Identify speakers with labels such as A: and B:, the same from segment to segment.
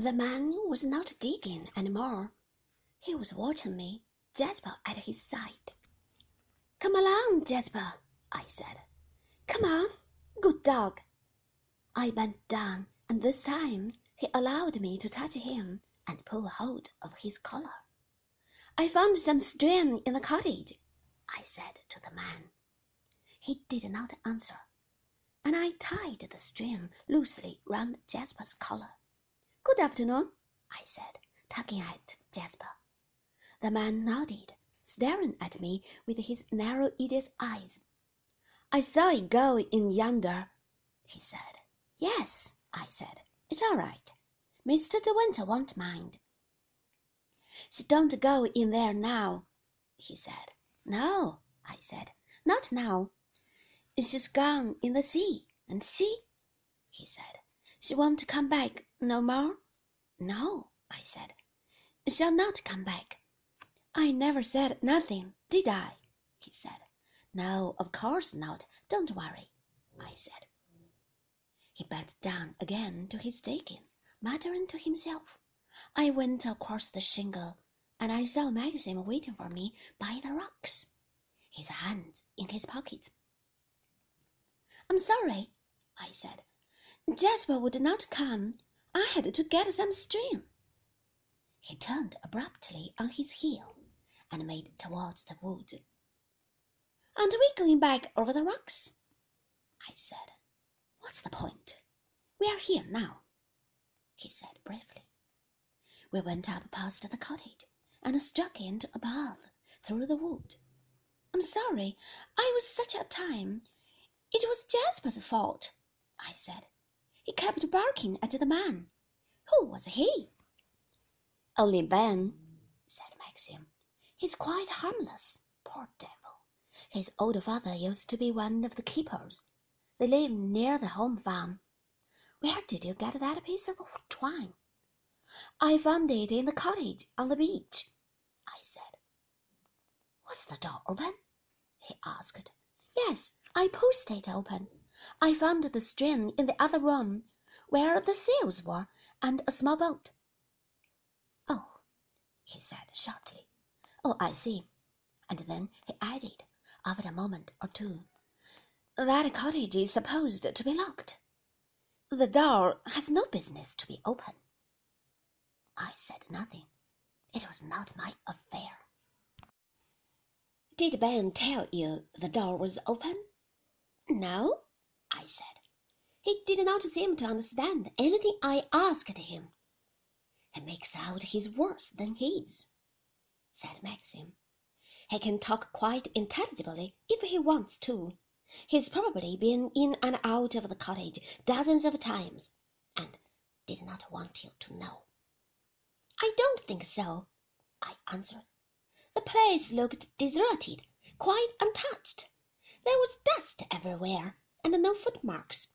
A: The man was not digging any more. He was watching me, Jasper at his side. Come along, Jasper, I said. Come on, good dog. I bent down, and this time he allowed me to touch him and pull hold of his collar. I found some string in the cottage, I said to the man. He did not answer, and I tied the string loosely round Jasper's collar. Good afternoon, I said, tugging at Jasper. The man nodded, staring at me with his narrow idiot's eyes. I saw it go in yonder, he said. Yes, I said. It's all right. Mr. De Winter won't mind. She don't go in there now, he said. No, I said. Not now. She's gone in the sea, and she, he said. She won't come back no more? No, I said. Shall not come back. I never said nothing, did I? he said. No, of course not. Don't worry, I said. He bent down again to his digging, muttering to himself. I went across the shingle, and I saw Maxim waiting for me by the rocks, his hands in his pockets. I'm sorry, I said. Jasper would not come. I had to get some string. He turned abruptly on his heel and made towards the wood. Aren't we going back over the rocks? I said. What's the point? We are here now, he said briefly. We went up past the cottage and struck into a path through the wood. I'm sorry, I was such a time. It was Jasper's fault, I said. He kept barking at the man. Who was he? Only Ben, said Maxim. He's quite harmless, poor devil. His old father used to be one of the keepers. They live near the home farm. Where did you get that piece of twine? I found it in the cottage on the beach, I said. Was the door open? he asked. Yes, I pushed it open. I found the string in the other room, where the sails were, and a small boat. Oh, he said sharply. Oh, I see. And then he added, after a moment or two, that cottage is supposed to be locked. The door has no business to be open. I said nothing. It was not my affair. Did Ben tell you the door was open? No, I said. He did not seem to understand anything I asked him. He makes out he's worse than he is, said Maxim. He can talk quite intelligibly if he wants to. He's probably been in and out of the cottage dozens of times, and did not want you to know. I don't think so, I answered. The place looked deserted, quite untouched. There was dust everywhere, and no footmarks.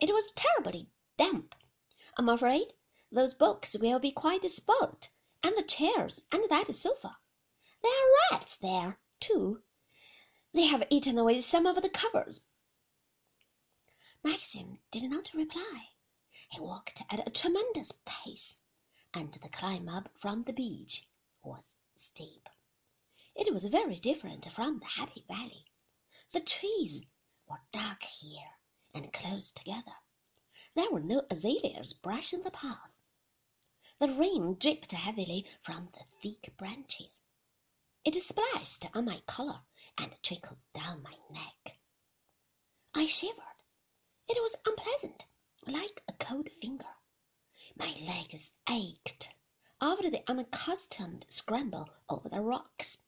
A: It was terribly damp. I'm afraid those books will be quite spoilt, and the chairs, and that sofa. There are rats there, too. They have eaten away some of the covers. Maxim did not reply. He walked at a tremendous pace, and the climb up from the beach was steep. It was very different from the Happy Valley. The trees were dark here and close together. There were no azaleas brushing the path. The rain dripped heavily from the thick branches. It splashed on my collar and trickled down my neck. I shivered. It was unpleasant, like a cold finger. My legs ached after the unaccustomed scramble over the rocks,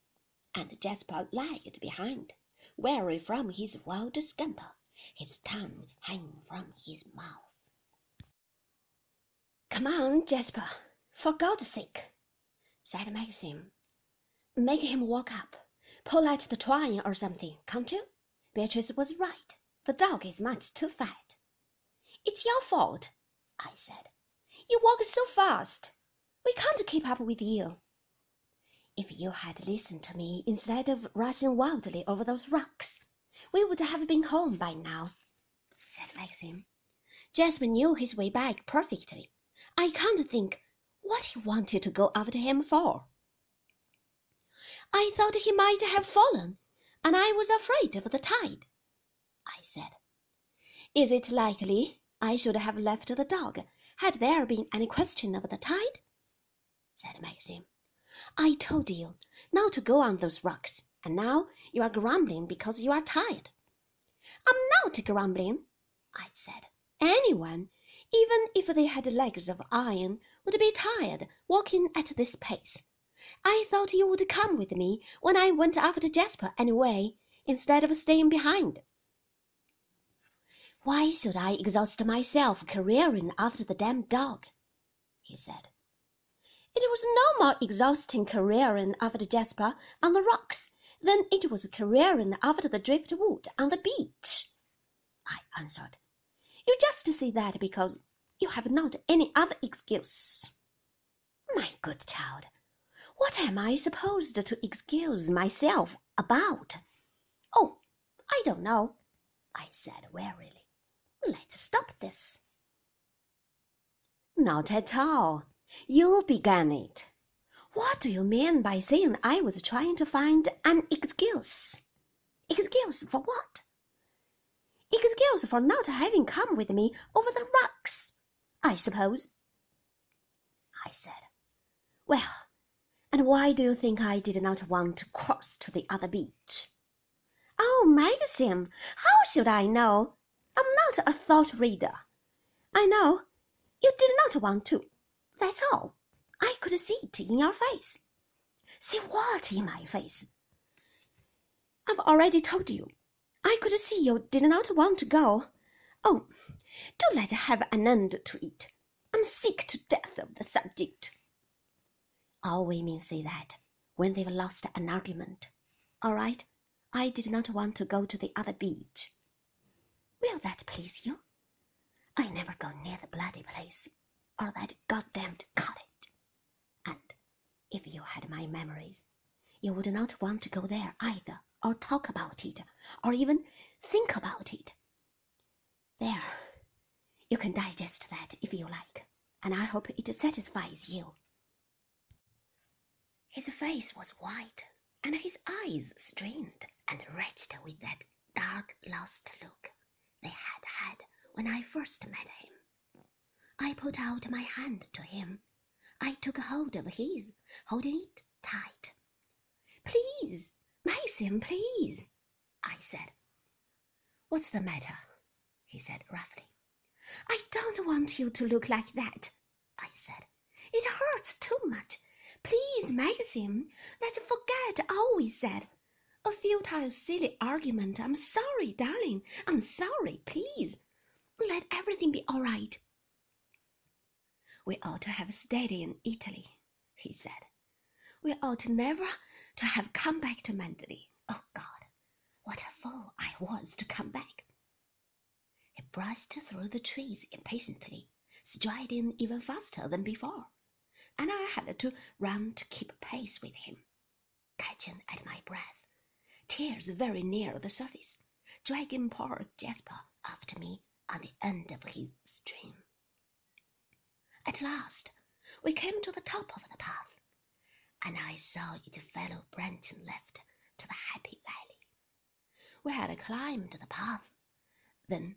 A: and Jasper lagged behind, weary from his wild scamper, his tongue hanging from his mouth. Come on, Jasper, for God's sake, said Maxim. Make him walk up. Pull at the twine or something, can't you? Beatrice was right. The dog is much too fat. It's your fault, I said. You walk so fast. We can't keep up with you. If you had listened to me instead of rushing wildly over those rocks, we would have been home by now, said Maxim. Jasper knew his way back perfectly. I can't think what he wanted to go after him for. I thought he might have fallen, and I was afraid of the tide. I said, Is it likely I should have left the dog had there been any question of the tide? said Maxim. I told you not to go on those rocks, and now you are grumbling because you are tired. I'm not grumbling, I said. Anyone, even if they had legs of iron, would be tired walking at this pace. I thought you would come with me when I went after Jasper anyway, instead of staying behind. Why should I exhaust myself careering after the damned dog? he said. It was no more exhausting careering after Jasper on the rocks than it was careering after the driftwood on the beach. I answered. You just say that because you have not any other excuse. My good child, what am I supposed to excuse myself about? Oh, I don't know, I said wearily. Let's stop this. Not at all. You began it. What do you mean by saying I was trying to find an excuse? Excuse for what? Excuse for not having come with me over the rocks, I suppose. I said. Well, and why do you think I did not want to cross to the other beach? Oh, Maxim, how should I know? I'm not a thought reader. I know you did not want to. That's all. I could see it in your face. See what in my face? I've already told you. I could see you did not want to go. Oh, do let's have an end to it. I'm sick to death of the subject. All women say that when they've lost an argument. All right, I did not want to go to the other beach. Will that please you? I never go near the bloody place or that goddamned cottage. And if you had my memories, you would not want to go there either, or talk about it, or even think about it. There, you can digest that if you like, and I hope it satisfies you. His face was white, and his eyes strained and wretched with that dark, lost look they had had when I first met him. I put out my hand to him. I took hold of his, holding it tight. Please, Maxim, please, I said. What's the matter? he said roughly. I don't want you to look like that, I said. It hurts too much. Please, Maxim, let's forget all we said. A futile, silly argument. I'm sorry, darling. I'm sorry. Please, let everything be all right. We ought to have stayed in Italy, he said. We ought never to have come back to Manderley. Oh, God, what a fool I was to come back. He brushed through the trees impatiently, striding even faster than before, and I had to run to keep pace with him, catching at my breath tears very near the surface, dragging poor Jasper after me on the end of his string. At last, we came to the top of the path, and I saw it follow branching left to the happy valley. We had climbed the path, then,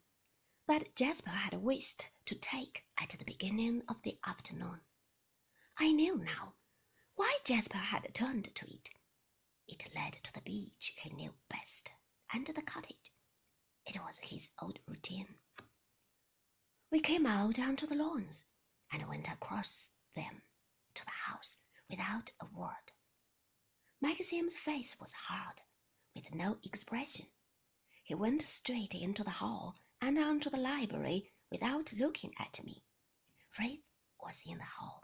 A: that Jasper had wished to take at the beginning of the afternoon. I knew now why Jasper had turned to it. It led to the beach he knew best, and the cottage. It was his old routine. We came out onto the lawns and went across them to the house without a word. Maxim's face was hard, with no expression. He went straight into the hall and on to the library without looking at me. Frith was in the hall,